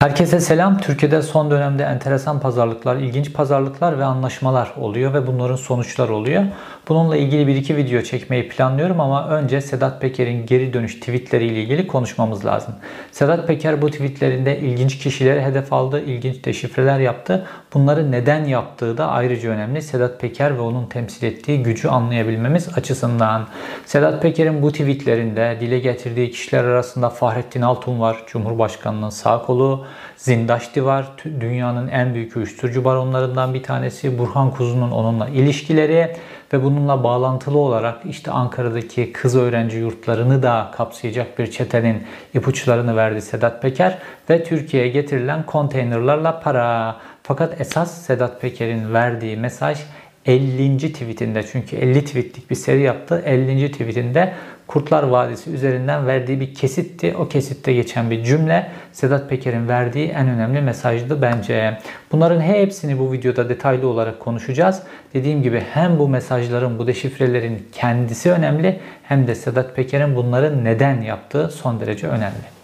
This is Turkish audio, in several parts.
Herkese selam. Türkiye'de son dönemde enteresan pazarlıklar, ilginç pazarlıklar ve anlaşmalar oluyor ve bunların sonuçları oluyor. Bununla ilgili bir iki video çekmeyi planlıyorum ama önce Sedat Peker'in geri dönüş tweetleriyle ilgili konuşmamız lazım. Sedat Peker bu tweetlerinde ilginç kişileri hedef aldı, ilginç deşifreler yaptı. Bunları neden yaptığı da ayrıca önemli. Sedat Peker ve onun temsil ettiği gücü anlayabilmemiz açısından. Sedat Peker'in bu tweetlerinde dile getirdiği kişiler arasında Fahrettin Altun var, Cumhurbaşkanı'nın sağ kolu. Zindaşti var. Dünyanın en büyük uyuşturucu baronlarından bir tanesi. Burhan Kuzu'nun onunla ilişkileri ve bununla bağlantılı olarak işte Ankara'daki kız öğrenci yurtlarını da kapsayacak bir çetenin ipuçlarını verdi Sedat Peker ve Türkiye'ye getirilen konteynerlarla para. Fakat esas Sedat Peker'in verdiği mesaj 50. tweetinde çünkü 50 tweetlik bir seri yaptı. 50. tweetinde Kurtlar Vadisi üzerinden verdiği bir kesitti. O kesitte geçen bir cümle Sedat Peker'in verdiği en önemli mesajdı bence. Bunların hepsini bu videoda detaylı olarak konuşacağız. Dediğim gibi hem bu mesajların, bu deşifrelerin kendisi önemli hem de Sedat Peker'in bunları neden yaptığı son derece önemli.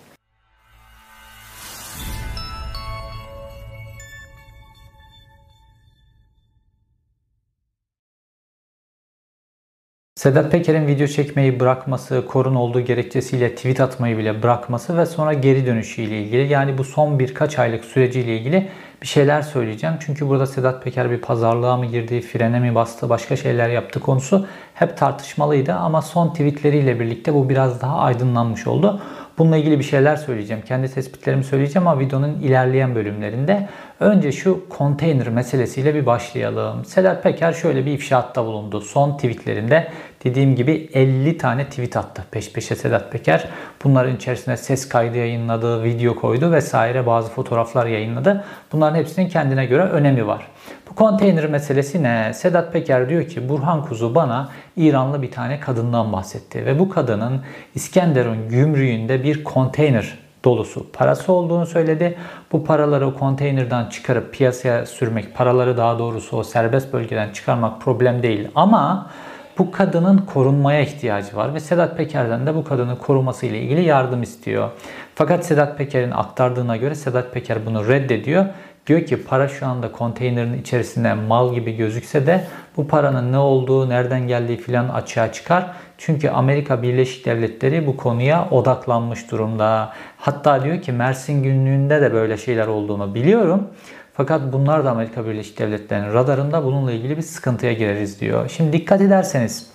Sedat Peker'in video çekmeyi bırakması, korun olduğu gerekçesiyle tweet atmayı bile bırakması ve sonra geri dönüşüyle ilgili yani bu son birkaç aylık süreciyle ilgili bir şeyler söyleyeceğim. Çünkü burada Sedat Peker bir pazarlığa mı girdi, frene mi bastı, başka şeyler yaptı konusu hep tartışmalıydı ama son tweetleriyle birlikte bu biraz daha aydınlanmış oldu. Bununla ilgili bir şeyler söyleyeceğim. Kendi tespitlerimi söyleyeceğim ama videonun ilerleyen bölümlerinde. Önce şu konteyner meselesiyle bir başlayalım. Sedat Peker şöyle bir ifşaatta bulundu. Son tweetlerinde dediğim gibi 50 tane tweet attı peş peşe Sedat Peker. Bunların içerisine ses kaydı yayınladı, video koydu vesaire bazı fotoğraflar yayınladı. Bunların hepsinin kendine göre önemi var. Bu konteyner meselesi ne? Sedat Peker diyor ki Burhan Kuzu bana İranlı bir tane kadından bahsetti ve bu kadının İskenderun gümrüğünde bir konteyner dolusu parası olduğunu söyledi. Bu paraları o konteynerden çıkarıp piyasaya sürmek, paraları daha doğrusu o serbest bölgeden çıkarmak problem değil. Ama bu kadının korunmaya ihtiyacı var ve Sedat Peker'den de bu kadını koruması ile ilgili yardım istiyor. Fakat Sedat Peker'in aktardığına göre Sedat Peker bunu reddediyor Diyor ki para şu anda konteynerin içerisinde mal gibi gözükse de bu paranın ne olduğu, nereden geldiği filan açığa çıkar. Çünkü Amerika Birleşik Devletleri bu konuya odaklanmış durumda. Hatta diyor ki Mersin günlüğünde de böyle şeyler olduğunu biliyorum. Fakat bunlar da Amerika Birleşik Devletleri'nin radarında bununla ilgili bir sıkıntıya gireriz diyor. Şimdi dikkat ederseniz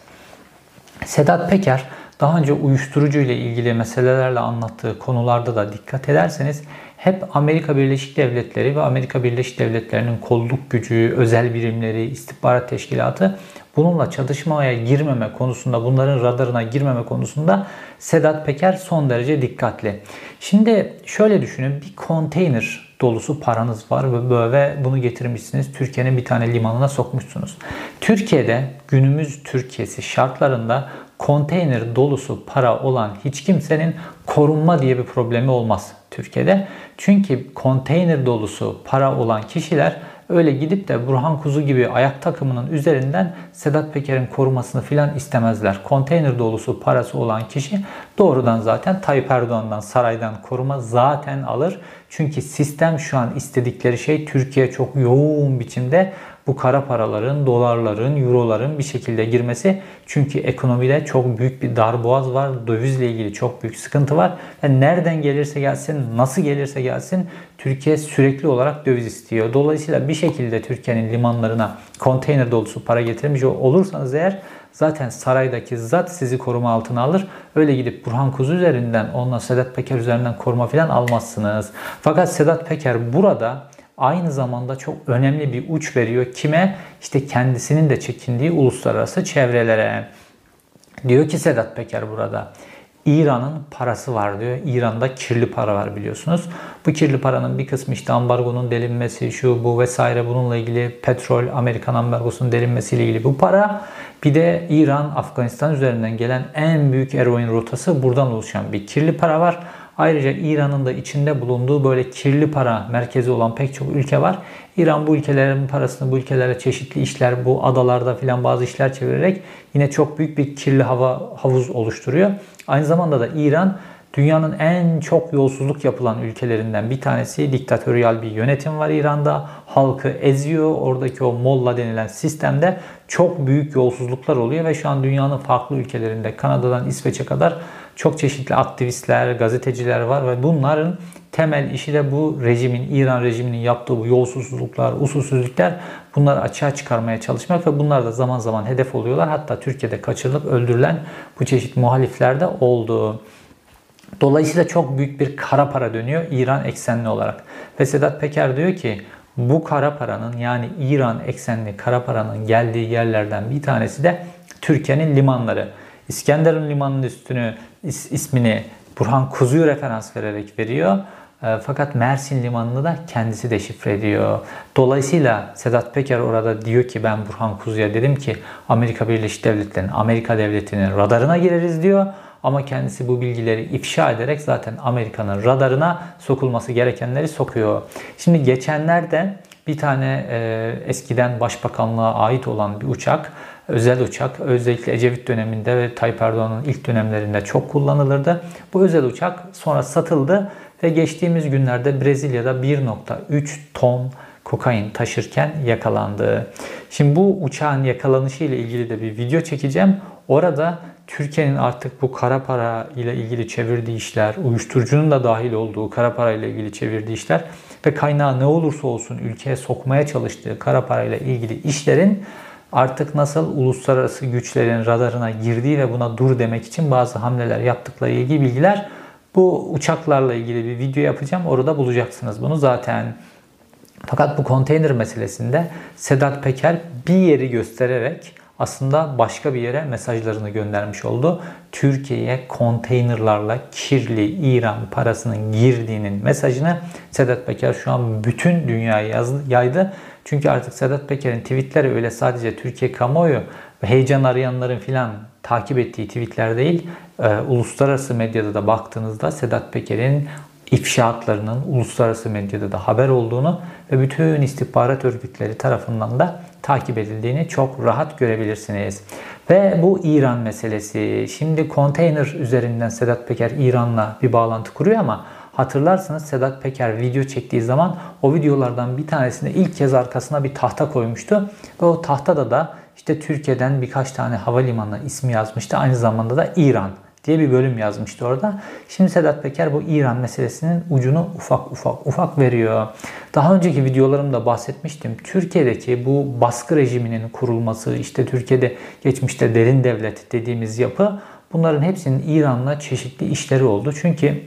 Sedat Peker daha önce uyuşturucu ile ilgili meselelerle anlattığı konularda da dikkat ederseniz hep Amerika Birleşik Devletleri ve Amerika Birleşik Devletleri'nin kolluk gücü, özel birimleri, istihbarat teşkilatı bununla çatışmaya girmeme konusunda, bunların radarına girmeme konusunda Sedat Peker son derece dikkatli. Şimdi şöyle düşünün bir konteyner dolusu paranız var ve böyle bunu getirmişsiniz. Türkiye'nin bir tane limanına sokmuşsunuz. Türkiye'de günümüz Türkiye'si şartlarında konteyner dolusu para olan hiç kimsenin korunma diye bir problemi olmaz Türkiye'de. Çünkü konteyner dolusu para olan kişiler öyle gidip de Burhan Kuzu gibi ayak takımının üzerinden Sedat Peker'in korumasını filan istemezler. Konteyner dolusu parası olan kişi doğrudan zaten Tayyip Erdoğan'dan saraydan koruma zaten alır. Çünkü sistem şu an istedikleri şey Türkiye çok yoğun biçimde bu kara paraların, dolarların, euroların bir şekilde girmesi. Çünkü ekonomide çok büyük bir darboğaz var. Dövizle ilgili çok büyük sıkıntı var. Ve nereden gelirse gelsin, nasıl gelirse gelsin Türkiye sürekli olarak döviz istiyor. Dolayısıyla bir şekilde Türkiye'nin limanlarına konteyner dolusu para getirmiş olursanız eğer zaten saraydaki zat sizi koruma altına alır. Öyle gidip Burhan Kuzu üzerinden, onunla Sedat Peker üzerinden koruma falan almazsınız. Fakat Sedat Peker burada aynı zamanda çok önemli bir uç veriyor. Kime? İşte kendisinin de çekindiği uluslararası çevrelere. Diyor ki Sedat Peker burada. İran'ın parası var diyor. İran'da kirli para var biliyorsunuz. Bu kirli paranın bir kısmı işte ambargonun delinmesi, şu bu vesaire bununla ilgili petrol, Amerikan ambargosunun delinmesiyle ilgili bu para. Bir de İran, Afganistan üzerinden gelen en büyük eroin rotası buradan oluşan bir kirli para var. Ayrıca İran'ın da içinde bulunduğu böyle kirli para merkezi olan pek çok ülke var. İran bu ülkelerin parasını bu ülkelere çeşitli işler, bu adalarda filan bazı işler çevirerek yine çok büyük bir kirli hava havuz oluşturuyor. Aynı zamanda da İran Dünyanın en çok yolsuzluk yapılan ülkelerinden bir tanesi diktatöryal bir yönetim var İran'da. Halkı eziyor. Oradaki o molla denilen sistemde çok büyük yolsuzluklar oluyor ve şu an dünyanın farklı ülkelerinde Kanada'dan İsveç'e kadar çok çeşitli aktivistler, gazeteciler var ve bunların temel işi de bu rejimin, İran rejiminin yaptığı bu yolsuzluklar, usulsüzlükler bunları açığa çıkarmaya çalışmak ve bunlar da zaman zaman hedef oluyorlar. Hatta Türkiye'de kaçırılıp öldürülen bu çeşit muhalifler de oldu. Dolayısıyla çok büyük bir kara para dönüyor İran eksenli olarak. Ve Sedat Peker diyor ki bu kara paranın yani İran eksenli kara paranın geldiği yerlerden bir tanesi de Türkiye'nin limanları. İskenderun limanının üstünü is, ismini Burhan Kuzu'yu referans vererek veriyor. E, fakat Mersin limanını da kendisi deşifre ediyor. Dolayısıyla Sedat Peker orada diyor ki ben Burhan Kuzu'ya dedim ki Amerika Birleşik Devletleri'nin, Amerika Devleti'nin radarına gireriz diyor. Ama kendisi bu bilgileri ifşa ederek zaten Amerika'nın radarına sokulması gerekenleri sokuyor. Şimdi geçenlerde bir tane e, eskiden başbakanlığa ait olan bir uçak, özel uçak, özellikle Ecevit döneminde ve Tayyip Erdoğan'ın ilk dönemlerinde çok kullanılırdı. Bu özel uçak sonra satıldı ve geçtiğimiz günlerde Brezilya'da 1.3 ton kokain taşırken yakalandı. Şimdi bu uçağın yakalanışı ile ilgili de bir video çekeceğim. Orada Türkiye'nin artık bu kara para ile ilgili çevirdiği işler, uyuşturucunun da dahil olduğu kara para ile ilgili çevirdiği işler ve kaynağı ne olursa olsun ülkeye sokmaya çalıştığı kara para ile ilgili işlerin artık nasıl uluslararası güçlerin radarına girdiği ve buna dur demek için bazı hamleler yaptıkları ilgili bilgiler bu uçaklarla ilgili bir video yapacağım. Orada bulacaksınız bunu zaten. Fakat bu konteyner meselesinde Sedat Peker bir yeri göstererek aslında başka bir yere mesajlarını göndermiş oldu. Türkiye'ye konteynerlarla kirli İran parasının girdiğinin mesajını Sedat Peker şu an bütün dünyaya yazdı, yaydı. Çünkü artık Sedat Peker'in tweetleri öyle sadece Türkiye kamuoyu ve heyecan arayanların filan takip ettiği tweetler değil, e, uluslararası medyada da baktığınızda Sedat Peker'in ifşaatlarının uluslararası medyada da haber olduğunu ve bütün istihbarat örgütleri tarafından da takip edildiğini çok rahat görebilirsiniz. Ve bu İran meselesi. Şimdi konteyner üzerinden Sedat Peker İran'la bir bağlantı kuruyor ama hatırlarsanız Sedat Peker video çektiği zaman o videolardan bir tanesinde ilk kez arkasına bir tahta koymuştu. Ve o tahtada da işte Türkiye'den birkaç tane havalimanı ismi yazmıştı. Aynı zamanda da İran diye bir bölüm yazmıştı orada. Şimdi Sedat Peker bu İran meselesinin ucunu ufak ufak ufak veriyor. Daha önceki videolarımda bahsetmiştim. Türkiye'deki bu baskı rejiminin kurulması, işte Türkiye'de geçmişte derin devlet dediğimiz yapı bunların hepsinin İran'la çeşitli işleri oldu. Çünkü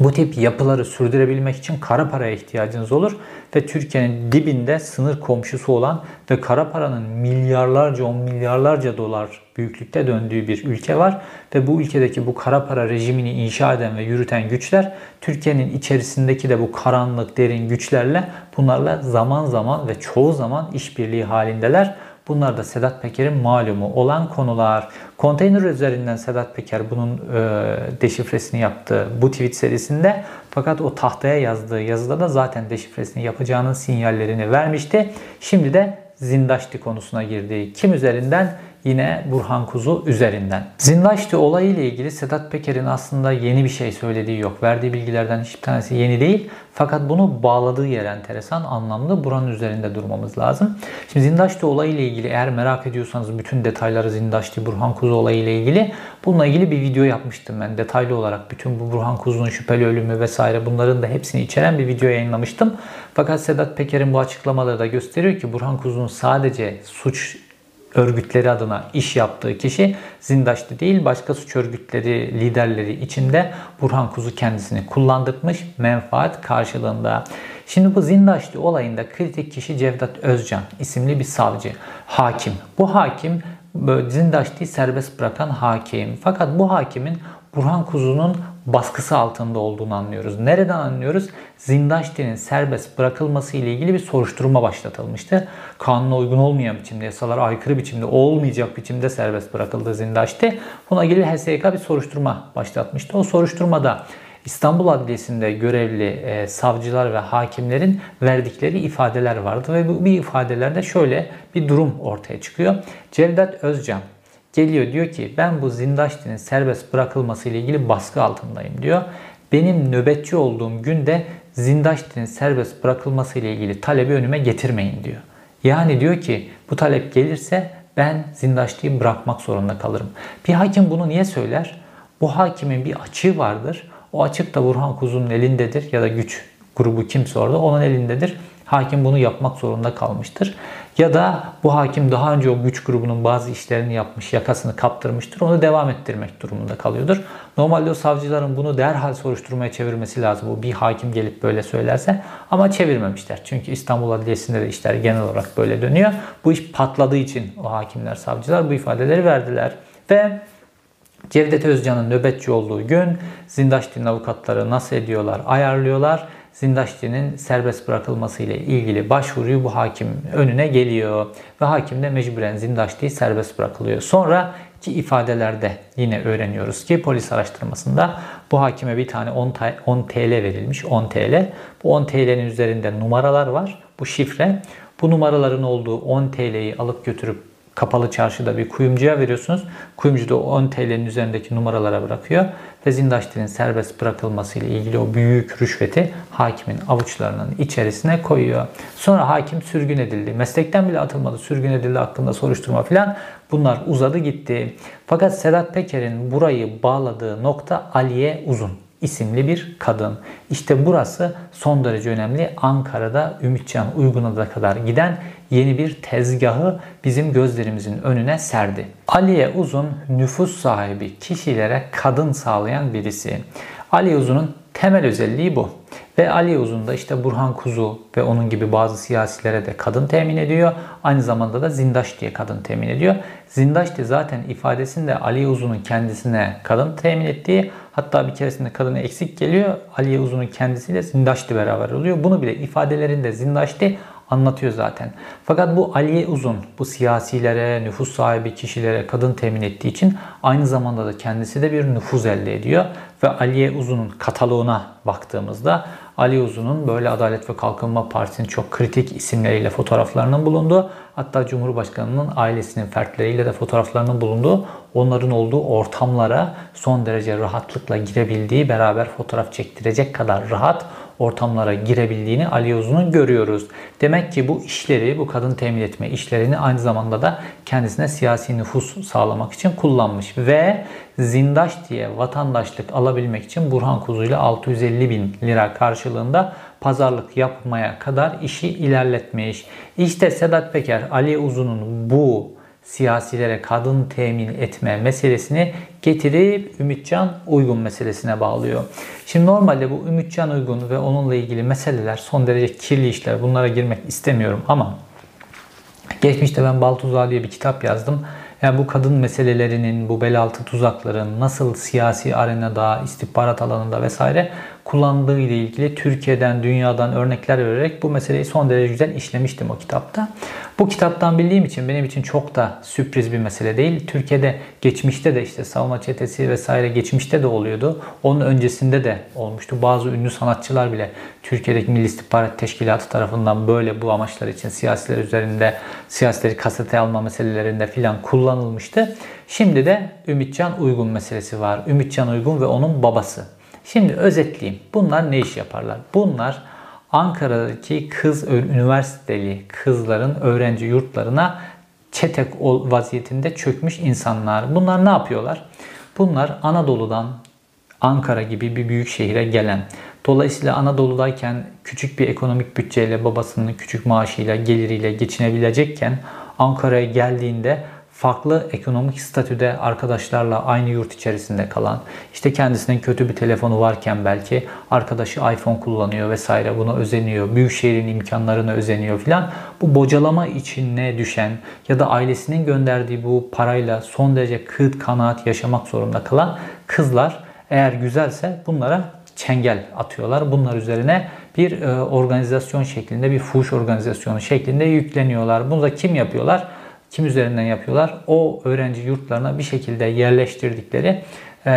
bu tip yapıları sürdürebilmek için kara paraya ihtiyacınız olur ve Türkiye'nin dibinde sınır komşusu olan ve kara paranın milyarlarca on milyarlarca dolar büyüklükte döndüğü bir ülke var ve bu ülkedeki bu kara para rejimini inşa eden ve yürüten güçler Türkiye'nin içerisindeki de bu karanlık derin güçlerle bunlarla zaman zaman ve çoğu zaman işbirliği halindeler. Bunlar da Sedat Peker'in malumu olan konular. Konteyner üzerinden Sedat Peker bunun e, deşifresini yaptı bu tweet serisinde. Fakat o tahtaya yazdığı yazıda da zaten deşifresini yapacağının sinyallerini vermişti. Şimdi de Zindaşti konusuna girdi. Kim üzerinden? Yine Burhan Kuzu üzerinden. Zindaşti olayı ile ilgili Sedat Peker'in aslında yeni bir şey söylediği yok. Verdiği bilgilerden hiçbir tanesi yeni değil. Fakat bunu bağladığı yer enteresan, anlamlı. Buranın üzerinde durmamız lazım. Şimdi Zindaşti olayı ile ilgili eğer merak ediyorsanız bütün detayları Zindaşti Burhan Kuzu olayı ile ilgili bununla ilgili bir video yapmıştım ben. Detaylı olarak bütün bu Burhan Kuzu'nun şüpheli ölümü vesaire bunların da hepsini içeren bir video yayınlamıştım. Fakat Sedat Peker'in bu açıklamaları da gösteriyor ki Burhan Kuzu'nun sadece suç örgütleri adına iş yaptığı kişi Zindaş'ta değil başka suç örgütleri liderleri içinde Burhan Kuzu kendisini kullandırmış menfaat karşılığında. Şimdi bu Zindaşlı olayında kritik kişi Cevdet Özcan isimli bir savcı, hakim. Bu hakim Zindaşlı'yı serbest bırakan hakim. Fakat bu hakimin Burhan Kuzu'nun baskısı altında olduğunu anlıyoruz. Nereden anlıyoruz? Zindaşti'nin serbest bırakılması ile ilgili bir soruşturma başlatılmıştı. Kanuna uygun olmayan biçimde, yasalara aykırı biçimde, olmayacak biçimde serbest bırakıldı Zindaşti. Buna ilgili HSYK bir soruşturma başlatmıştı. O soruşturmada İstanbul Adliyesi'nde görevli e, savcılar ve hakimlerin verdikleri ifadeler vardı ve bu bir ifadelerde şöyle bir durum ortaya çıkıyor. Cevdet Özcan Geliyor diyor ki ben bu Zindaşti'nin serbest bırakılması ile ilgili baskı altındayım diyor. Benim nöbetçi olduğum günde Zindaşti'nin serbest bırakılması ile ilgili talebi önüme getirmeyin diyor. Yani diyor ki bu talep gelirse ben Zindaşti'yi bırakmak zorunda kalırım. Bir hakim bunu niye söyler? Bu hakimin bir açığı vardır. O açık da Burhan Kuzu'nun elindedir ya da güç grubu kimse orada onun elindedir. Hakim bunu yapmak zorunda kalmıştır. Ya da bu hakim daha önce o güç grubunun bazı işlerini yapmış, yakasını kaptırmıştır. Onu devam ettirmek durumunda kalıyordur. Normalde o savcıların bunu derhal soruşturmaya çevirmesi lazım. Bu bir hakim gelip böyle söylerse ama çevirmemişler. Çünkü İstanbul Adliyesi'nde de işler genel olarak böyle dönüyor. Bu iş patladığı için o hakimler, savcılar bu ifadeleri verdiler. Ve Cevdet Özcan'ın nöbetçi olduğu gün Zindaşti'nin avukatları nasıl ediyorlar, ayarlıyorlar Zindaşti'nin serbest bırakılması ile ilgili başvuruyu bu hakim önüne geliyor. Ve hakim de mecburen Zindaşti serbest bırakılıyor. Sonra ki ifadelerde yine öğreniyoruz ki polis araştırmasında bu hakime bir tane 10 TL verilmiş. 10 TL. Bu 10 TL'nin üzerinde numaralar var. Bu şifre. Bu numaraların olduğu 10 TL'yi alıp götürüp kapalı çarşıda bir kuyumcuya veriyorsunuz. Kuyumcu da 10 TL'nin üzerindeki numaralara bırakıyor ve Zindaşti'nin serbest bırakılması ile ilgili o büyük rüşveti hakimin avuçlarının içerisine koyuyor. Sonra hakim sürgün edildi. Meslekten bile atılmadı. Sürgün edildi hakkında soruşturma filan. Bunlar uzadı gitti. Fakat Sedat Peker'in burayı bağladığı nokta Aliye Uzun isimli bir kadın. İşte burası son derece önemli. Ankara'da Ümitcan Uygun'a kadar giden yeni bir tezgahı bizim gözlerimizin önüne serdi. Aliye Uzun nüfus sahibi kişilere kadın sağlayan birisi. Ali Uzun'un temel özelliği bu. Ve Ali Uzun da işte Burhan Kuzu ve onun gibi bazı siyasilere de kadın temin ediyor. Aynı zamanda da Zindaş diye kadın temin ediyor. Zindaş de zaten ifadesinde Ali Uzun'un kendisine kadın temin ettiği hatta bir keresinde kadını eksik geliyor. Ali Uzun'un kendisiyle Zindaş'ti beraber oluyor. Bunu bile ifadelerinde Zindaş'ti anlatıyor zaten. Fakat bu Aliye Uzun bu siyasilere, nüfus sahibi kişilere kadın temin ettiği için aynı zamanda da kendisi de bir nüfuz elde ediyor. Ve Aliye Uzun'un kataloğuna baktığımızda Ali Uzun'un böyle Adalet ve Kalkınma Partisi'nin çok kritik isimleriyle fotoğraflarının bulunduğu hatta Cumhurbaşkanı'nın ailesinin fertleriyle de fotoğraflarının bulunduğu onların olduğu ortamlara son derece rahatlıkla girebildiği beraber fotoğraf çektirecek kadar rahat ortamlara girebildiğini Ali Uzun'un görüyoruz. Demek ki bu işleri, bu kadın temin etme işlerini aynı zamanda da kendisine siyasi nüfus sağlamak için kullanmış. Ve Zindaş diye vatandaşlık alabilmek için Burhan Kuzu ile 650 bin lira karşılığında pazarlık yapmaya kadar işi ilerletmiş. İşte Sedat Peker, Ali Uzun'un bu siyasilere kadın temin etme meselesini getirip Ümitcan Uygun meselesine bağlıyor. Şimdi normalde bu Ümitcan Uygun ve onunla ilgili meseleler son derece kirli işler. Bunlara girmek istemiyorum ama geçmişte ben Baltuzağı diye bir kitap yazdım. Yani bu kadın meselelerinin, bu bel altı tuzakların nasıl siyasi arenada, istihbarat alanında vesaire kullandığı ile ilgili Türkiye'den, dünyadan örnekler vererek bu meseleyi son derece güzel işlemiştim o kitapta. Bu kitaptan bildiğim için benim için çok da sürpriz bir mesele değil. Türkiye'de geçmişte de işte savunma çetesi vesaire geçmişte de oluyordu. Onun öncesinde de olmuştu. Bazı ünlü sanatçılar bile Türkiye'deki Milli İstihbarat Teşkilatı tarafından böyle bu amaçlar için siyasiler üzerinde siyasileri kasete alma meselelerinde filan kullanılmıştı. Şimdi de Ümitcan Uygun meselesi var. Ümitcan Uygun ve onun babası. Şimdi özetleyeyim. Bunlar ne iş yaparlar? Bunlar Ankara'daki kız üniversiteli kızların öğrenci yurtlarına çetek vaziyetinde çökmüş insanlar. Bunlar ne yapıyorlar? Bunlar Anadolu'dan Ankara gibi bir büyük şehire gelen, dolayısıyla Anadolu'dayken küçük bir ekonomik bütçeyle babasının küçük maaşıyla, geliriyle geçinebilecekken Ankara'ya geldiğinde farklı ekonomik statüde arkadaşlarla aynı yurt içerisinde kalan, işte kendisinin kötü bir telefonu varken belki arkadaşı iPhone kullanıyor vesaire buna özeniyor, büyük şehrin imkanlarına özeniyor filan. Bu bocalama içine düşen ya da ailesinin gönderdiği bu parayla son derece kıt kanaat yaşamak zorunda kalan kızlar eğer güzelse bunlara çengel atıyorlar. Bunlar üzerine bir e, organizasyon şeklinde, bir fuş organizasyonu şeklinde yükleniyorlar. Bunu da kim yapıyorlar? Kim üzerinden yapıyorlar? O öğrenci yurtlarına bir şekilde yerleştirdikleri e,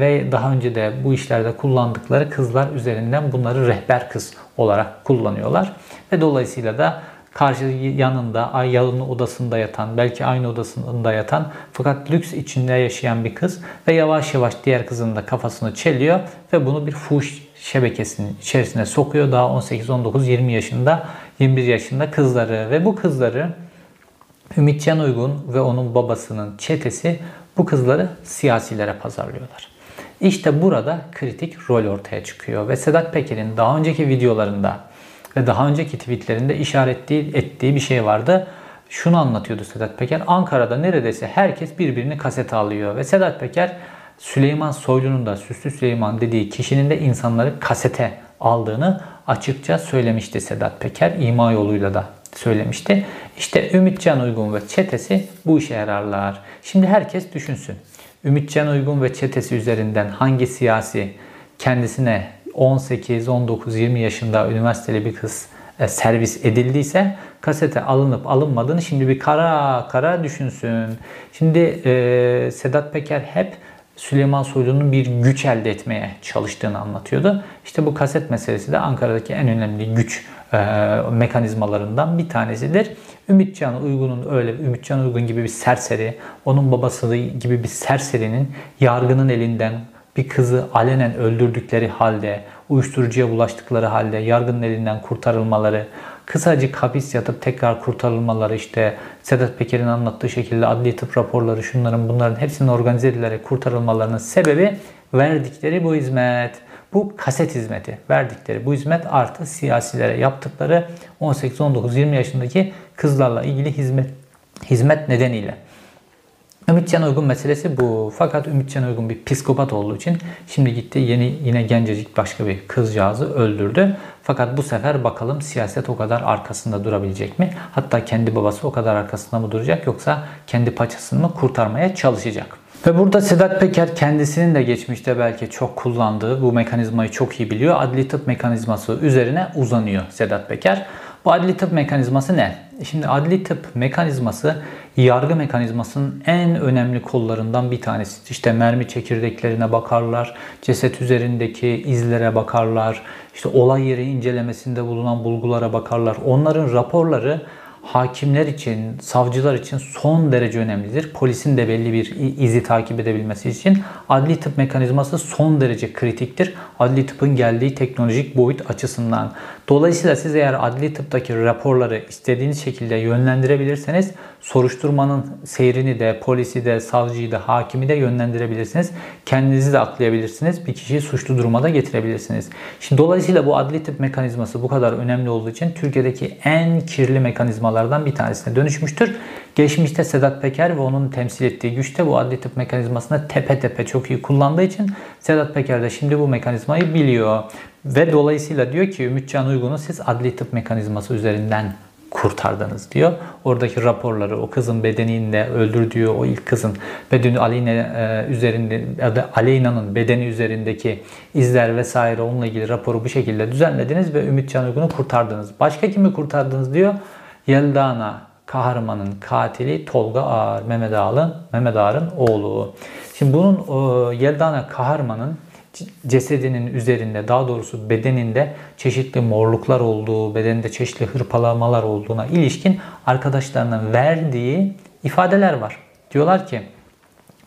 ve daha önce de bu işlerde kullandıkları kızlar üzerinden bunları rehber kız olarak kullanıyorlar. Ve dolayısıyla da karşı yanında yalın odasında yatan, belki aynı odasında yatan fakat lüks içinde yaşayan bir kız ve yavaş yavaş diğer kızın da kafasını çeliyor ve bunu bir fuş şebekesinin içerisine sokuyor. Daha 18, 19, 20 yaşında, 21 yaşında kızları ve bu kızları Ümitcan Uygun ve onun babasının çetesi bu kızları siyasilere pazarlıyorlar. İşte burada kritik rol ortaya çıkıyor ve Sedat Peker'in daha önceki videolarında ve daha önceki tweetlerinde işaret ettiği bir şey vardı. Şunu anlatıyordu Sedat Peker. Ankara'da neredeyse herkes birbirini kasete alıyor ve Sedat Peker Süleyman Soylu'nun da Süslü Süleyman dediği kişinin de insanları kasete aldığını açıkça söylemişti Sedat Peker. İma yoluyla da söylemişti. İşte Ümitcan Uygun ve çetesi bu işe yararlar. Şimdi herkes düşünsün. Ümitcan Uygun ve çetesi üzerinden hangi siyasi kendisine 18, 19, 20 yaşında üniversiteli bir kız e, servis edildiyse kasete alınıp alınmadığını şimdi bir kara kara düşünsün. Şimdi e, Sedat Peker hep Süleyman Soylu'nun bir güç elde etmeye çalıştığını anlatıyordu. İşte bu kaset meselesi de Ankara'daki en önemli güç mekanizmalarından bir tanesidir. Ümitcan Uygun'un öyle Ümitcan Uygun gibi bir serseri, onun babası gibi bir serserinin yargının elinden bir kızı alenen öldürdükleri halde, uyuşturucuya bulaştıkları halde yargının elinden kurtarılmaları, kısacık hapis yatıp tekrar kurtarılmaları işte Sedat Peker'in anlattığı şekilde adli tıp raporları şunların bunların hepsinin organize edilerek kurtarılmalarının sebebi verdikleri bu hizmet. Bu kaset hizmeti verdikleri bu hizmet artı siyasilere yaptıkları 18, 19, 20 yaşındaki kızlarla ilgili hizmet hizmet nedeniyle. Ümitcan Uygun meselesi bu. Fakat Ümitcan Uygun bir psikopat olduğu için şimdi gitti yeni yine gencecik başka bir kızcağızı öldürdü. Fakat bu sefer bakalım siyaset o kadar arkasında durabilecek mi? Hatta kendi babası o kadar arkasında mı duracak yoksa kendi paçasını mı kurtarmaya çalışacak? Ve burada Sedat Peker kendisinin de geçmişte belki çok kullandığı bu mekanizmayı çok iyi biliyor. Adli tıp mekanizması üzerine uzanıyor Sedat Peker. Bu adli tıp mekanizması ne? Şimdi adli tıp mekanizması yargı mekanizmasının en önemli kollarından bir tanesi. İşte mermi çekirdeklerine bakarlar, ceset üzerindeki izlere bakarlar, işte olay yeri incelemesinde bulunan bulgulara bakarlar. Onların raporları hakimler için, savcılar için son derece önemlidir. Polisin de belli bir izi takip edebilmesi için adli tıp mekanizması son derece kritiktir. Adli tıpın geldiği teknolojik boyut açısından. Dolayısıyla siz eğer adli tıptaki raporları istediğiniz şekilde yönlendirebilirseniz soruşturmanın seyrini de, polisi de, savcıyı da, hakimi de yönlendirebilirsiniz. Kendinizi de aklayabilirsiniz. Bir kişiyi suçlu duruma da getirebilirsiniz. Şimdi dolayısıyla bu adli tıp mekanizması bu kadar önemli olduğu için Türkiye'deki en kirli mekanizmalardan bir tanesine dönüşmüştür. Geçmişte Sedat Peker ve onun temsil ettiği güçte bu adli tıp mekanizmasını tepe tepe çok iyi kullandığı için Sedat Peker de şimdi bu mekanizmayı biliyor. Ve dolayısıyla diyor ki Ümitcan Uygun'u siz adli tıp mekanizması üzerinden kurtardınız diyor. Oradaki raporları o kızın bedeninde öldürdüğü o ilk kızın bedeni Aleyna e, üzerinde Aleyna'nın bedeni üzerindeki izler vesaire onunla ilgili raporu bu şekilde düzenlediniz ve Ümitcan Uygun'u kurtardınız. Başka kimi kurtardınız diyor. Yeldana Kahraman'ın katili Tolga Ağar, Mehmet Ağar'ın Mehmet Ağar'ın oğlu. Şimdi bunun o, Yeldana Kahraman'ın cesedinin üzerinde daha doğrusu bedeninde çeşitli morluklar olduğu, bedeninde çeşitli hırpalamalar olduğuna ilişkin arkadaşlarına verdiği ifadeler var. Diyorlar ki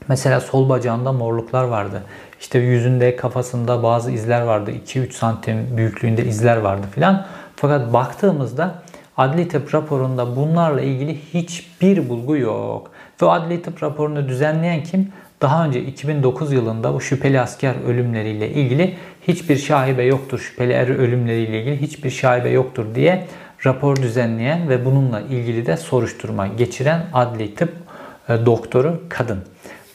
mesela sol bacağında morluklar vardı. İşte yüzünde, kafasında bazı izler vardı. 2-3 santim büyüklüğünde izler vardı filan. Fakat baktığımızda adli tıp raporunda bunlarla ilgili hiçbir bulgu yok. Ve adli tıp raporunu düzenleyen kim? Daha önce 2009 yılında bu şüpheli asker ölümleriyle ilgili hiçbir şahibe yoktur, şüpheli er ölümleriyle ilgili hiçbir şahibe yoktur diye rapor düzenleyen ve bununla ilgili de soruşturma geçiren adli tıp e, doktoru kadın.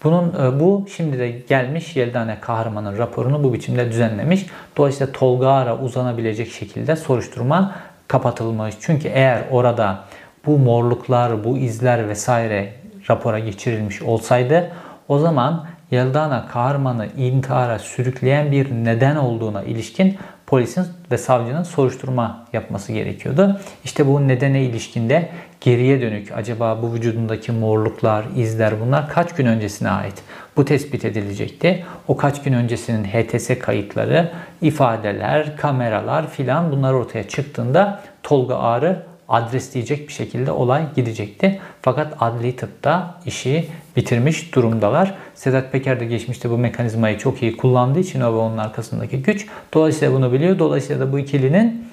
Bunun e, bu şimdi de gelmiş Yeldane Kahraman'ın raporunu bu biçimde düzenlemiş. Dolayısıyla Tolga Ara uzanabilecek şekilde soruşturma kapatılmış. Çünkü eğer orada bu morluklar, bu izler vesaire rapora geçirilmiş olsaydı o zaman Yeldana Kahraman'ı intihara sürükleyen bir neden olduğuna ilişkin polisin ve savcının soruşturma yapması gerekiyordu. İşte bu nedene ilişkinde geriye dönük acaba bu vücudundaki morluklar, izler bunlar kaç gün öncesine ait? Bu tespit edilecekti. O kaç gün öncesinin HTS kayıtları, ifadeler, kameralar filan bunlar ortaya çıktığında Tolga Ağrı adres diyecek bir şekilde olay gidecekti. Fakat adli tıpta işi bitirmiş durumdalar. Sedat Peker de geçmişte bu mekanizmayı çok iyi kullandığı için o ve onun arkasındaki güç. Dolayısıyla bunu biliyor. Dolayısıyla da bu ikilinin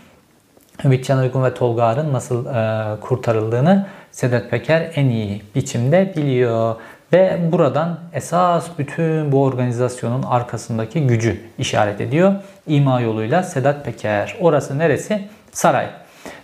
Ümitcan Uygun ve Tolga Arın nasıl e, kurtarıldığını Sedat Peker en iyi biçimde biliyor. Ve buradan esas bütün bu organizasyonun arkasındaki gücü işaret ediyor. İma yoluyla Sedat Peker. Orası neresi? Saray.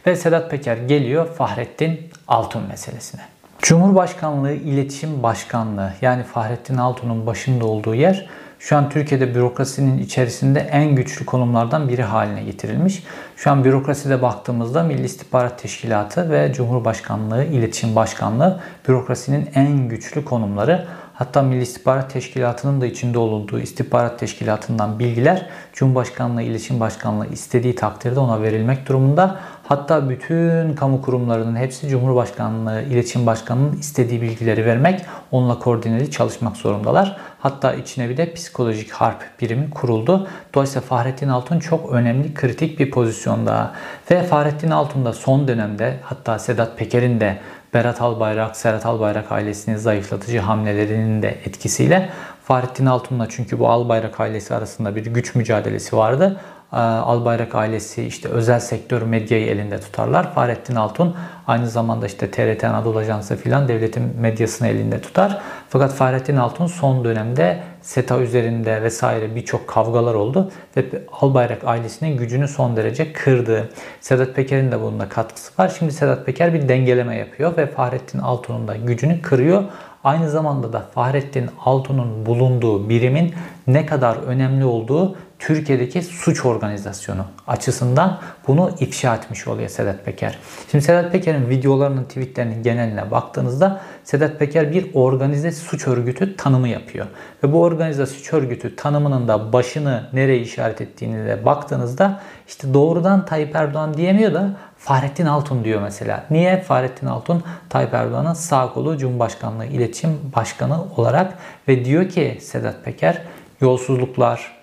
Ve Sedat Peker geliyor Fahrettin Altun meselesine. Cumhurbaşkanlığı İletişim Başkanlığı yani Fahrettin Altun'un başında olduğu yer şu an Türkiye'de bürokrasinin içerisinde en güçlü konumlardan biri haline getirilmiş. Şu an bürokraside baktığımızda Milli İstihbarat Teşkilatı ve Cumhurbaşkanlığı İletişim Başkanlığı bürokrasinin en güçlü konumları. Hatta Milli İstihbarat Teşkilatı'nın da içinde olduğu istihbarat teşkilatından bilgiler Cumhurbaşkanlığı İletişim Başkanlığı istediği takdirde ona verilmek durumunda. Hatta bütün kamu kurumlarının hepsi Cumhurbaşkanlığı İletişim Başkanı'nın istediği bilgileri vermek, onunla koordineli çalışmak zorundalar. Hatta içine bir de psikolojik harp birimi kuruldu. Dolayısıyla Fahrettin Altun çok önemli, kritik bir pozisyonda. Ve Fahrettin Altun da son dönemde hatta Sedat Peker'in de Berat Albayrak, Serhat Albayrak ailesinin zayıflatıcı hamlelerinin de etkisiyle Fahrettin Altun'la çünkü bu Albayrak ailesi arasında bir güç mücadelesi vardı. Ee, Albayrak ailesi işte özel sektör medyayı elinde tutarlar. Fahrettin Altun aynı zamanda işte TRT Anadolu Ajansı filan devletin medyasını elinde tutar. Fakat Fahrettin Altun son dönemde SETA üzerinde vesaire birçok kavgalar oldu ve Albayrak ailesinin gücünü son derece kırdı. Sedat Peker'in de bununla katkısı var. Şimdi Sedat Peker bir dengeleme yapıyor ve Fahrettin Altun'un da gücünü kırıyor. Aynı zamanda da Fahrettin Altun'un bulunduğu birimin ne kadar önemli olduğu Türkiye'deki suç organizasyonu açısından bunu ifşa etmiş oluyor Sedat Peker. Şimdi Sedat Peker'in videolarının, tweetlerinin geneline baktığınızda Sedat Peker bir organize suç örgütü tanımı yapıyor. Ve bu organize suç örgütü tanımının da başını nereye işaret ettiğini de baktığınızda işte doğrudan Tayyip Erdoğan diyemiyor da Fahrettin Altun diyor mesela. Niye? Fahrettin Altun Tayyip Erdoğan'ın sağ kolu Cumhurbaşkanlığı İletişim Başkanı olarak ve diyor ki Sedat Peker yolsuzluklar,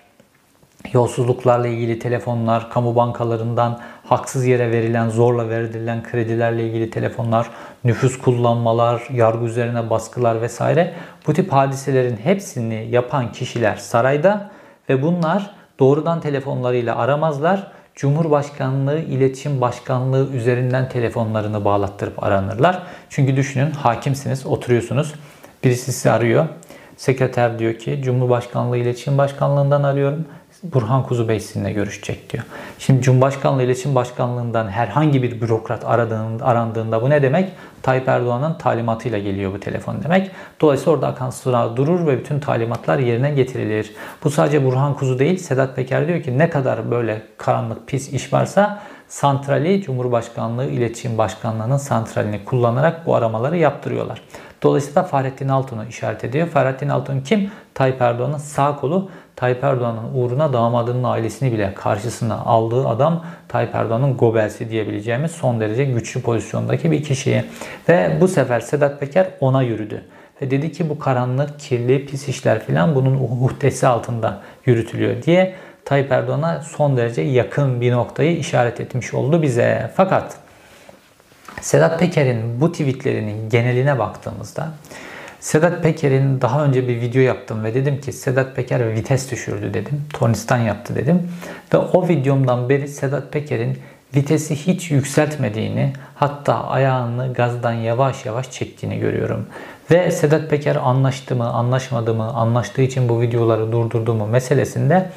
yolsuzluklarla ilgili telefonlar, kamu bankalarından haksız yere verilen, zorla verilen kredilerle ilgili telefonlar, nüfus kullanmalar, yargı üzerine baskılar vesaire bu tip hadiselerin hepsini yapan kişiler sarayda ve bunlar doğrudan telefonlarıyla aramazlar. Cumhurbaşkanlığı İletişim Başkanlığı üzerinden telefonlarını bağlattırıp aranırlar. Çünkü düşünün hakimsiniz, oturuyorsunuz. Birisi sizi arıyor. Sekreter diyor ki Cumhurbaşkanlığı İletişim Başkanlığından arıyorum. Burhan Kuzu sizinle görüşecek diyor. Şimdi Cumhurbaşkanlığı İletişim Başkanlığından herhangi bir bürokrat aradığında, arandığında bu ne demek? Tayyip Erdoğan'ın talimatıyla geliyor bu telefon demek. Dolayısıyla orada akan sıra durur ve bütün talimatlar yerine getirilir. Bu sadece Burhan Kuzu değil. Sedat Peker diyor ki ne kadar böyle karanlık pis iş varsa santrali Cumhurbaşkanlığı İletişim Başkanlığı'nın santralini kullanarak bu aramaları yaptırıyorlar. Dolayısıyla Fahrettin Altun'u işaret ediyor. Fahrettin Altun kim? Tayyip Erdoğan'ın sağ kolu. Tayyip Erdoğan'ın uğruna damadının ailesini bile karşısına aldığı adam Tayyip Erdoğan'ın gobelsi diyebileceğimiz son derece güçlü pozisyondaki bir kişiyi. Ve bu sefer Sedat Peker ona yürüdü. Ve dedi ki bu karanlık, kirli, pis işler filan bunun uhdesi altında yürütülüyor diye Tayyip Erdoğan'a son derece yakın bir noktayı işaret etmiş oldu bize. Fakat Sedat Peker'in bu tweetlerinin geneline baktığımızda Sedat Peker'in daha önce bir video yaptım ve dedim ki Sedat Peker vites düşürdü dedim. Tornistan yaptı dedim. Ve o videomdan beri Sedat Peker'in vitesi hiç yükseltmediğini hatta ayağını gazdan yavaş yavaş çektiğini görüyorum. Ve Sedat Peker anlaştı mı anlaşmadı mı anlaştığı için bu videoları durdurdu mu meselesinde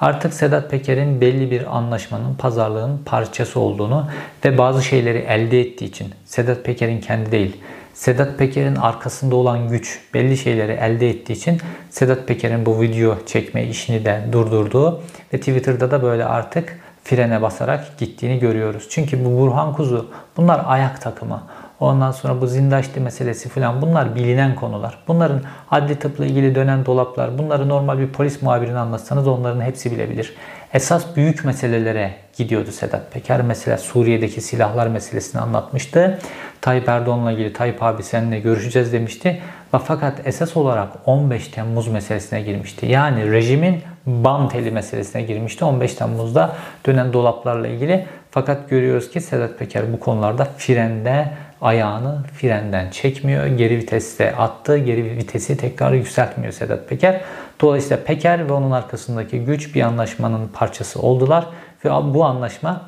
artık Sedat Peker'in belli bir anlaşmanın, pazarlığın parçası olduğunu ve bazı şeyleri elde ettiği için Sedat Peker'in kendi değil, Sedat Peker'in arkasında olan güç belli şeyleri elde ettiği için Sedat Peker'in bu video çekme işini de durdurduğu ve Twitter'da da böyle artık frene basarak gittiğini görüyoruz. Çünkü bu Burhan Kuzu bunlar ayak takımı. Ondan sonra bu zindaşti meselesi falan bunlar bilinen konular. Bunların adli tıpla ilgili dönen dolaplar, bunları normal bir polis muhabirine anlatsanız onların hepsi bilebilir. Esas büyük meselelere gidiyordu Sedat Peker. Mesela Suriye'deki silahlar meselesini anlatmıştı. Tayyip Erdoğan'la ilgili Tayyip abi seninle görüşeceğiz demişti. Fakat esas olarak 15 Temmuz meselesine girmişti. Yani rejimin bam teli meselesine girmişti 15 Temmuz'da dönen dolaplarla ilgili. Fakat görüyoruz ki Sedat Peker bu konularda frende ayağını frenden çekmiyor. Geri viteste attı. Geri vitesi tekrar yükseltmiyor Sedat Peker. Dolayısıyla Peker ve onun arkasındaki güç bir anlaşmanın parçası oldular. Ve bu anlaşma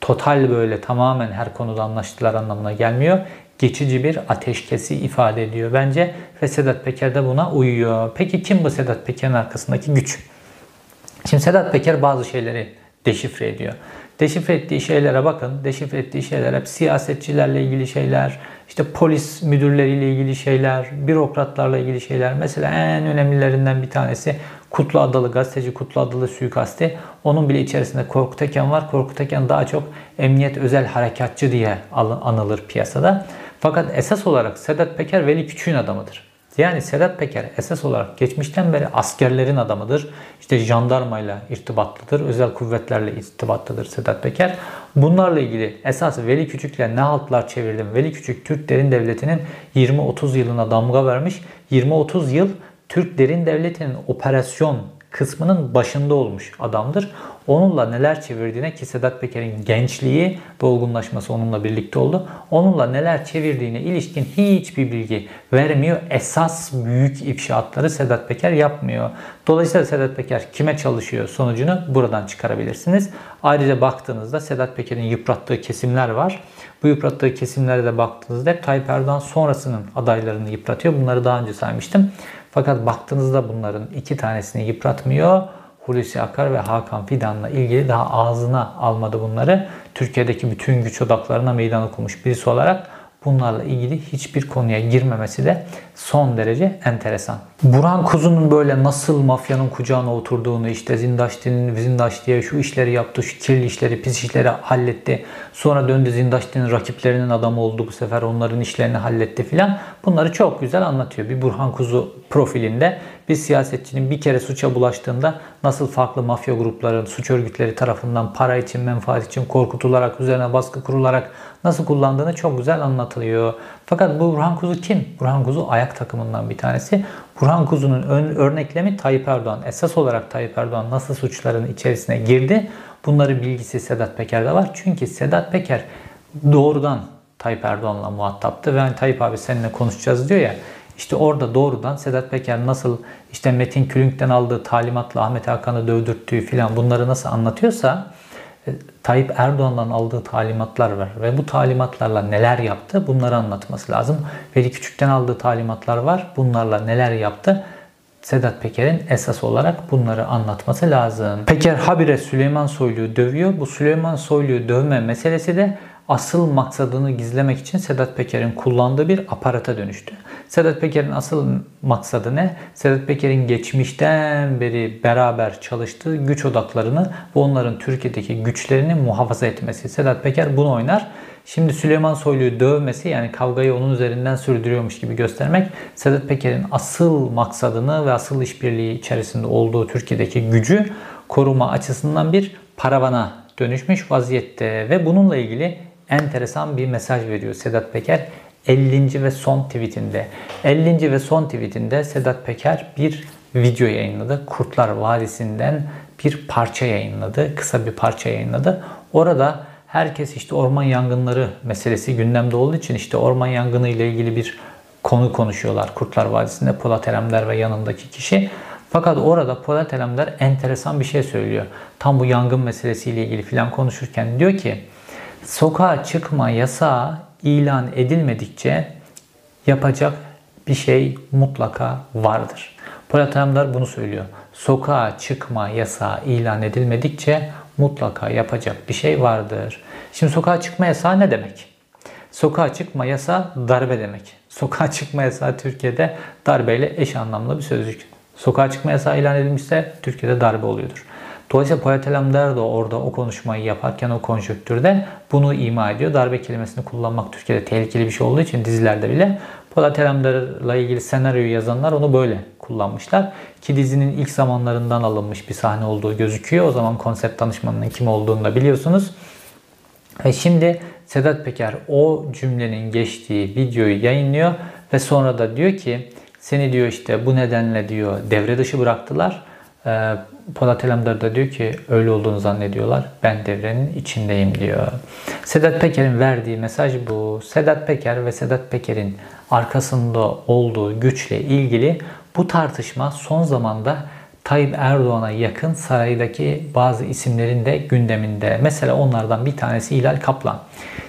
total böyle tamamen her konuda anlaştılar anlamına gelmiyor. Geçici bir ateşkesi ifade ediyor bence ve Sedat Peker de buna uyuyor. Peki kim bu Sedat Peker'in arkasındaki güç? Şimdi Sedat Peker bazı şeyleri deşifre ediyor. Deşifre ettiği şeylere bakın. Deşifre ettiği şeyler hep siyasetçilerle ilgili şeyler, işte polis müdürleriyle ilgili şeyler, bürokratlarla ilgili şeyler. Mesela en önemlilerinden bir tanesi Kutlu Adalı, gazeteci Kutlu Adalı suikasti. Onun bile içerisinde Korkut Eken var. Korkut Eken daha çok emniyet özel harekatçı diye anılır piyasada. Fakat esas olarak Sedat Peker Veli Küçük'ün adamıdır. Yani Sedat Peker esas olarak geçmişten beri askerlerin adamıdır. İşte jandarmayla irtibatlıdır. Özel kuvvetlerle irtibatlıdır Sedat Peker. Bunlarla ilgili esas Veli Küçük'le ne haltlar çevirdim. Veli Küçük Türk Derin Devleti'nin 20-30 yılına damga vermiş. 20-30 yıl Türk Derin Devleti'nin operasyon kısmının başında olmuş adamdır. Onunla neler çevirdiğine ki Sedat Peker'in gençliği ve olgunlaşması onunla birlikte oldu. Onunla neler çevirdiğine ilişkin hiçbir bilgi vermiyor. Esas büyük ifşaatları Sedat Peker yapmıyor. Dolayısıyla Sedat Peker kime çalışıyor sonucunu buradan çıkarabilirsiniz. Ayrıca baktığınızda Sedat Peker'in yıprattığı kesimler var. Bu yıprattığı kesimlere de baktığınızda hep Tayyip Erdoğan sonrasının adaylarını yıpratıyor. Bunları daha önce saymıştım. Fakat baktığınızda bunların iki tanesini yıpratmıyor. Hulusi Akar ve Hakan Fidan'la ilgili daha ağzına almadı bunları. Türkiye'deki bütün güç odaklarına meydan okumuş birisi olarak bunlarla ilgili hiçbir konuya girmemesi de son derece enteresan. Burhan Kuzu'nun böyle nasıl mafyanın kucağına oturduğunu işte Zindaşti'nin Zindaşti'ye şu işleri yaptı, şu kirli işleri, pis işleri halletti. Sonra döndü Zindaşti'nin rakiplerinin adamı oldu bu sefer onların işlerini halletti filan. Bunları çok güzel anlatıyor. Bir Burhan Kuzu profilinde bir siyasetçinin bir kere suça bulaştığında nasıl farklı mafya grupları, suç örgütleri tarafından para için, menfaat için korkutularak, üzerine baskı kurularak nasıl kullandığını çok güzel anlatılıyor. Fakat bu Burhan Kuzu kim? Burhan Kuzu ayak takımından bir tanesi. Burhan Kuzu'nun örneklemi Tayyip Erdoğan. Esas olarak Tayyip Erdoğan nasıl suçların içerisine girdi? Bunları bilgisi Sedat Peker'de var. Çünkü Sedat Peker doğrudan Tayyip Erdoğan'la muhataptı ve hani Tayyip abi seninle konuşacağız diyor ya. İşte orada doğrudan Sedat Peker nasıl işte Metin Külünk'ten aldığı talimatla Ahmet Hakan'ı dövdürttüğü filan bunları nasıl anlatıyorsa Tayyip Erdoğan'dan aldığı talimatlar var ve bu talimatlarla neler yaptı bunları anlatması lazım. Veli Küçük'ten aldığı talimatlar var. Bunlarla neler yaptı? Sedat Peker'in esas olarak bunları anlatması lazım. Peker habire Süleyman Soylu'yu dövüyor. Bu Süleyman Soylu'yu dövme meselesi de asıl maksadını gizlemek için Sedat Peker'in kullandığı bir aparata dönüştü. Sedat Peker'in asıl maksadı ne? Sedat Peker'in geçmişten beri beraber çalıştığı güç odaklarını ve onların Türkiye'deki güçlerini muhafaza etmesi. Sedat Peker bunu oynar. Şimdi Süleyman Soylu'yu dövmesi yani kavgayı onun üzerinden sürdürüyormuş gibi göstermek Sedat Peker'in asıl maksadını ve asıl işbirliği içerisinde olduğu Türkiye'deki gücü koruma açısından bir paravana dönüşmüş vaziyette ve bununla ilgili enteresan bir mesaj veriyor Sedat Peker 50. ve son tweetinde. 50. ve son tweetinde Sedat Peker bir video yayınladı. Kurtlar Vadisi'nden bir parça yayınladı. Kısa bir parça yayınladı. Orada herkes işte orman yangınları meselesi gündemde olduğu için işte orman yangını ile ilgili bir konu konuşuyorlar. Kurtlar Vadisi'nde Polat Alemdar ve yanındaki kişi. Fakat orada Polat Alemdar enteresan bir şey söylüyor. Tam bu yangın meselesiyle ilgili filan konuşurken diyor ki sokağa çıkma yasağı ilan edilmedikçe yapacak bir şey mutlaka vardır. Polat Alemdar bunu söylüyor. Sokağa çıkma yasağı ilan edilmedikçe mutlaka yapacak bir şey vardır. Şimdi sokağa çıkma yasağı ne demek? Sokağa çıkma yasağı darbe demek. Sokağa çıkma yasağı Türkiye'de darbeyle eş anlamlı bir sözcük. Sokağa çıkma yasağı ilan edilmişse Türkiye'de darbe oluyordur. Dolayısıyla Polat Alemdar da orada o konuşmayı yaparken o konjonktürde bunu ima ediyor. Darbe kelimesini kullanmak Türkiye'de tehlikeli bir şey olduğu için dizilerde bile Polat Alemdar'la ilgili senaryoyu yazanlar onu böyle kullanmışlar. Ki dizinin ilk zamanlarından alınmış bir sahne olduğu gözüküyor. O zaman konsept danışmanının kim olduğunu da biliyorsunuz. Ve şimdi Sedat Peker o cümlenin geçtiği videoyu yayınlıyor ve sonra da diyor ki seni diyor işte bu nedenle diyor devre dışı bıraktılar e, Polat Alemdar da diyor ki öyle olduğunu zannediyorlar. Ben devrenin içindeyim diyor. Sedat Peker'in verdiği mesaj bu. Sedat Peker ve Sedat Peker'in arkasında olduğu güçle ilgili bu tartışma son zamanda Tayyip Erdoğan'a yakın saraydaki bazı isimlerin de gündeminde. Mesela onlardan bir tanesi Hilal Kaplan.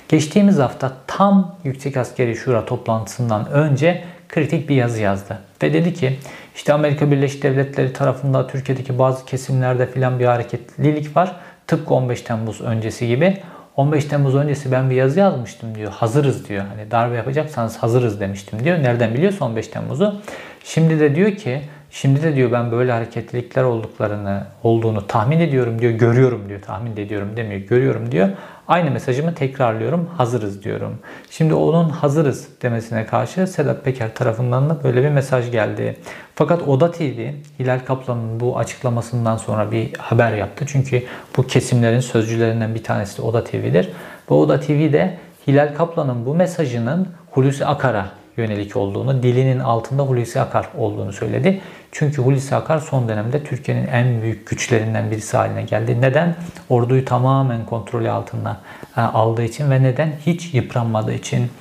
Geçtiğimiz hafta tam Yüksek Askeri Şura toplantısından önce kritik bir yazı yazdı. Ve dedi ki işte Amerika Birleşik Devletleri tarafında Türkiye'deki bazı kesimlerde filan bir hareketlilik var. Tıpkı 15 Temmuz öncesi gibi. 15 Temmuz öncesi ben bir yazı yazmıştım diyor. Hazırız diyor. Hani darbe yapacaksanız hazırız demiştim diyor. Nereden biliyorsa 15 Temmuz'u. Şimdi de diyor ki Şimdi de diyor ben böyle hareketlilikler olduklarını olduğunu tahmin ediyorum diyor. Görüyorum diyor. Tahmin ediyorum demiyor. Görüyorum diyor. Aynı mesajımı tekrarlıyorum. Hazırız diyorum. Şimdi onun hazırız demesine karşı Sedat Peker tarafından da böyle bir mesaj geldi. Fakat Oda TV Hilal Kaplan'ın bu açıklamasından sonra bir haber yaptı. Çünkü bu kesimlerin sözcülerinden bir tanesi de Oda TV'dir. Ve Oda TV de Hilal Kaplan'ın bu mesajının Hulusi Akar'a yönelik olduğunu, dilinin altında Hulusi Akar olduğunu söyledi. Çünkü Hulusi Akar son dönemde Türkiye'nin en büyük güçlerinden birisi haline geldi. Neden? Orduyu tamamen kontrolü altında e, aldığı için ve neden? Hiç yıpranmadığı için.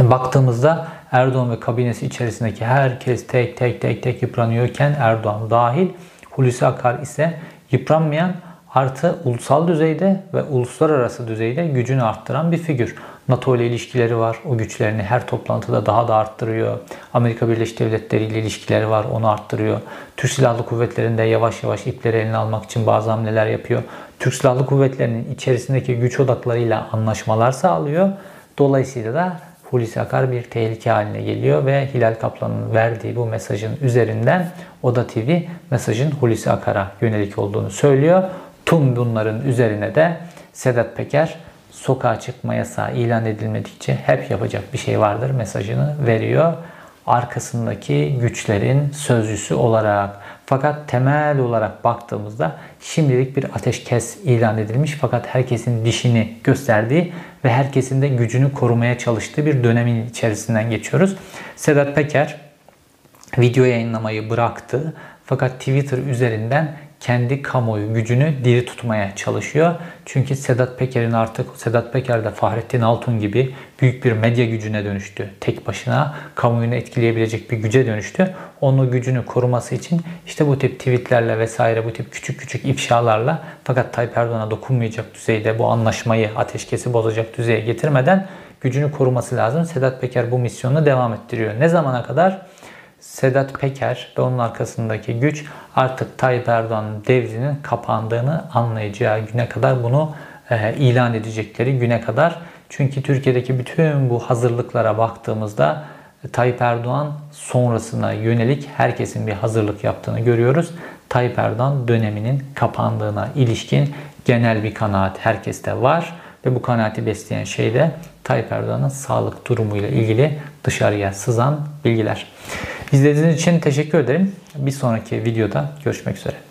Baktığımızda Erdoğan ve kabinesi içerisindeki herkes tek tek tek tek yıpranıyorken Erdoğan dahil Hulusi Akar ise yıpranmayan artı ulusal düzeyde ve uluslararası düzeyde gücünü arttıran bir figür. NATO ile ilişkileri var. O güçlerini her toplantıda daha da arttırıyor. Amerika Birleşik Devletleri ile ilişkileri var. Onu arttırıyor. Türk Silahlı Kuvvetleri'nde yavaş yavaş ipleri eline almak için bazı hamleler yapıyor. Türk Silahlı Kuvvetleri'nin içerisindeki güç odaklarıyla anlaşmalar sağlıyor. Dolayısıyla da Hulusi Akar bir tehlike haline geliyor ve Hilal Kaplan'ın verdiği bu mesajın üzerinden Oda TV mesajın Hulusi Akar'a yönelik olduğunu söylüyor. Tüm bunların üzerine de Sedat Peker sokağa çıkma yasağı ilan edilmedikçe hep yapacak bir şey vardır mesajını veriyor. Arkasındaki güçlerin sözcüsü olarak. Fakat temel olarak baktığımızda şimdilik bir ateşkes ilan edilmiş fakat herkesin dişini gösterdiği ve herkesin de gücünü korumaya çalıştığı bir dönemin içerisinden geçiyoruz. Sedat Peker video yayınlamayı bıraktı fakat Twitter üzerinden kendi kamuoyu gücünü diri tutmaya çalışıyor. Çünkü Sedat Peker'in artık Sedat Peker de Fahrettin Altun gibi büyük bir medya gücüne dönüştü. Tek başına kamuoyunu etkileyebilecek bir güce dönüştü. Onun gücünü koruması için işte bu tip tweetlerle vesaire bu tip küçük küçük ifşalarla fakat Tayyip Erdoğan'a dokunmayacak düzeyde bu anlaşmayı ateşkesi bozacak düzeye getirmeden gücünü koruması lazım. Sedat Peker bu misyonunu devam ettiriyor. Ne zamana kadar? Sedat Peker ve onun arkasındaki güç artık Tayyip Erdoğan'ın devrinin kapandığını anlayacağı güne kadar bunu e, ilan edecekleri güne kadar. Çünkü Türkiye'deki bütün bu hazırlıklara baktığımızda e, Tayyip Erdoğan sonrasına yönelik herkesin bir hazırlık yaptığını görüyoruz. Tayyip Erdoğan döneminin kapandığına ilişkin genel bir kanaat herkeste var ve bu kanaati besleyen şey de Tayyip Erdoğan'ın sağlık durumuyla ilgili dışarıya sızan bilgiler. İzlediğiniz için teşekkür ederim. Bir sonraki videoda görüşmek üzere.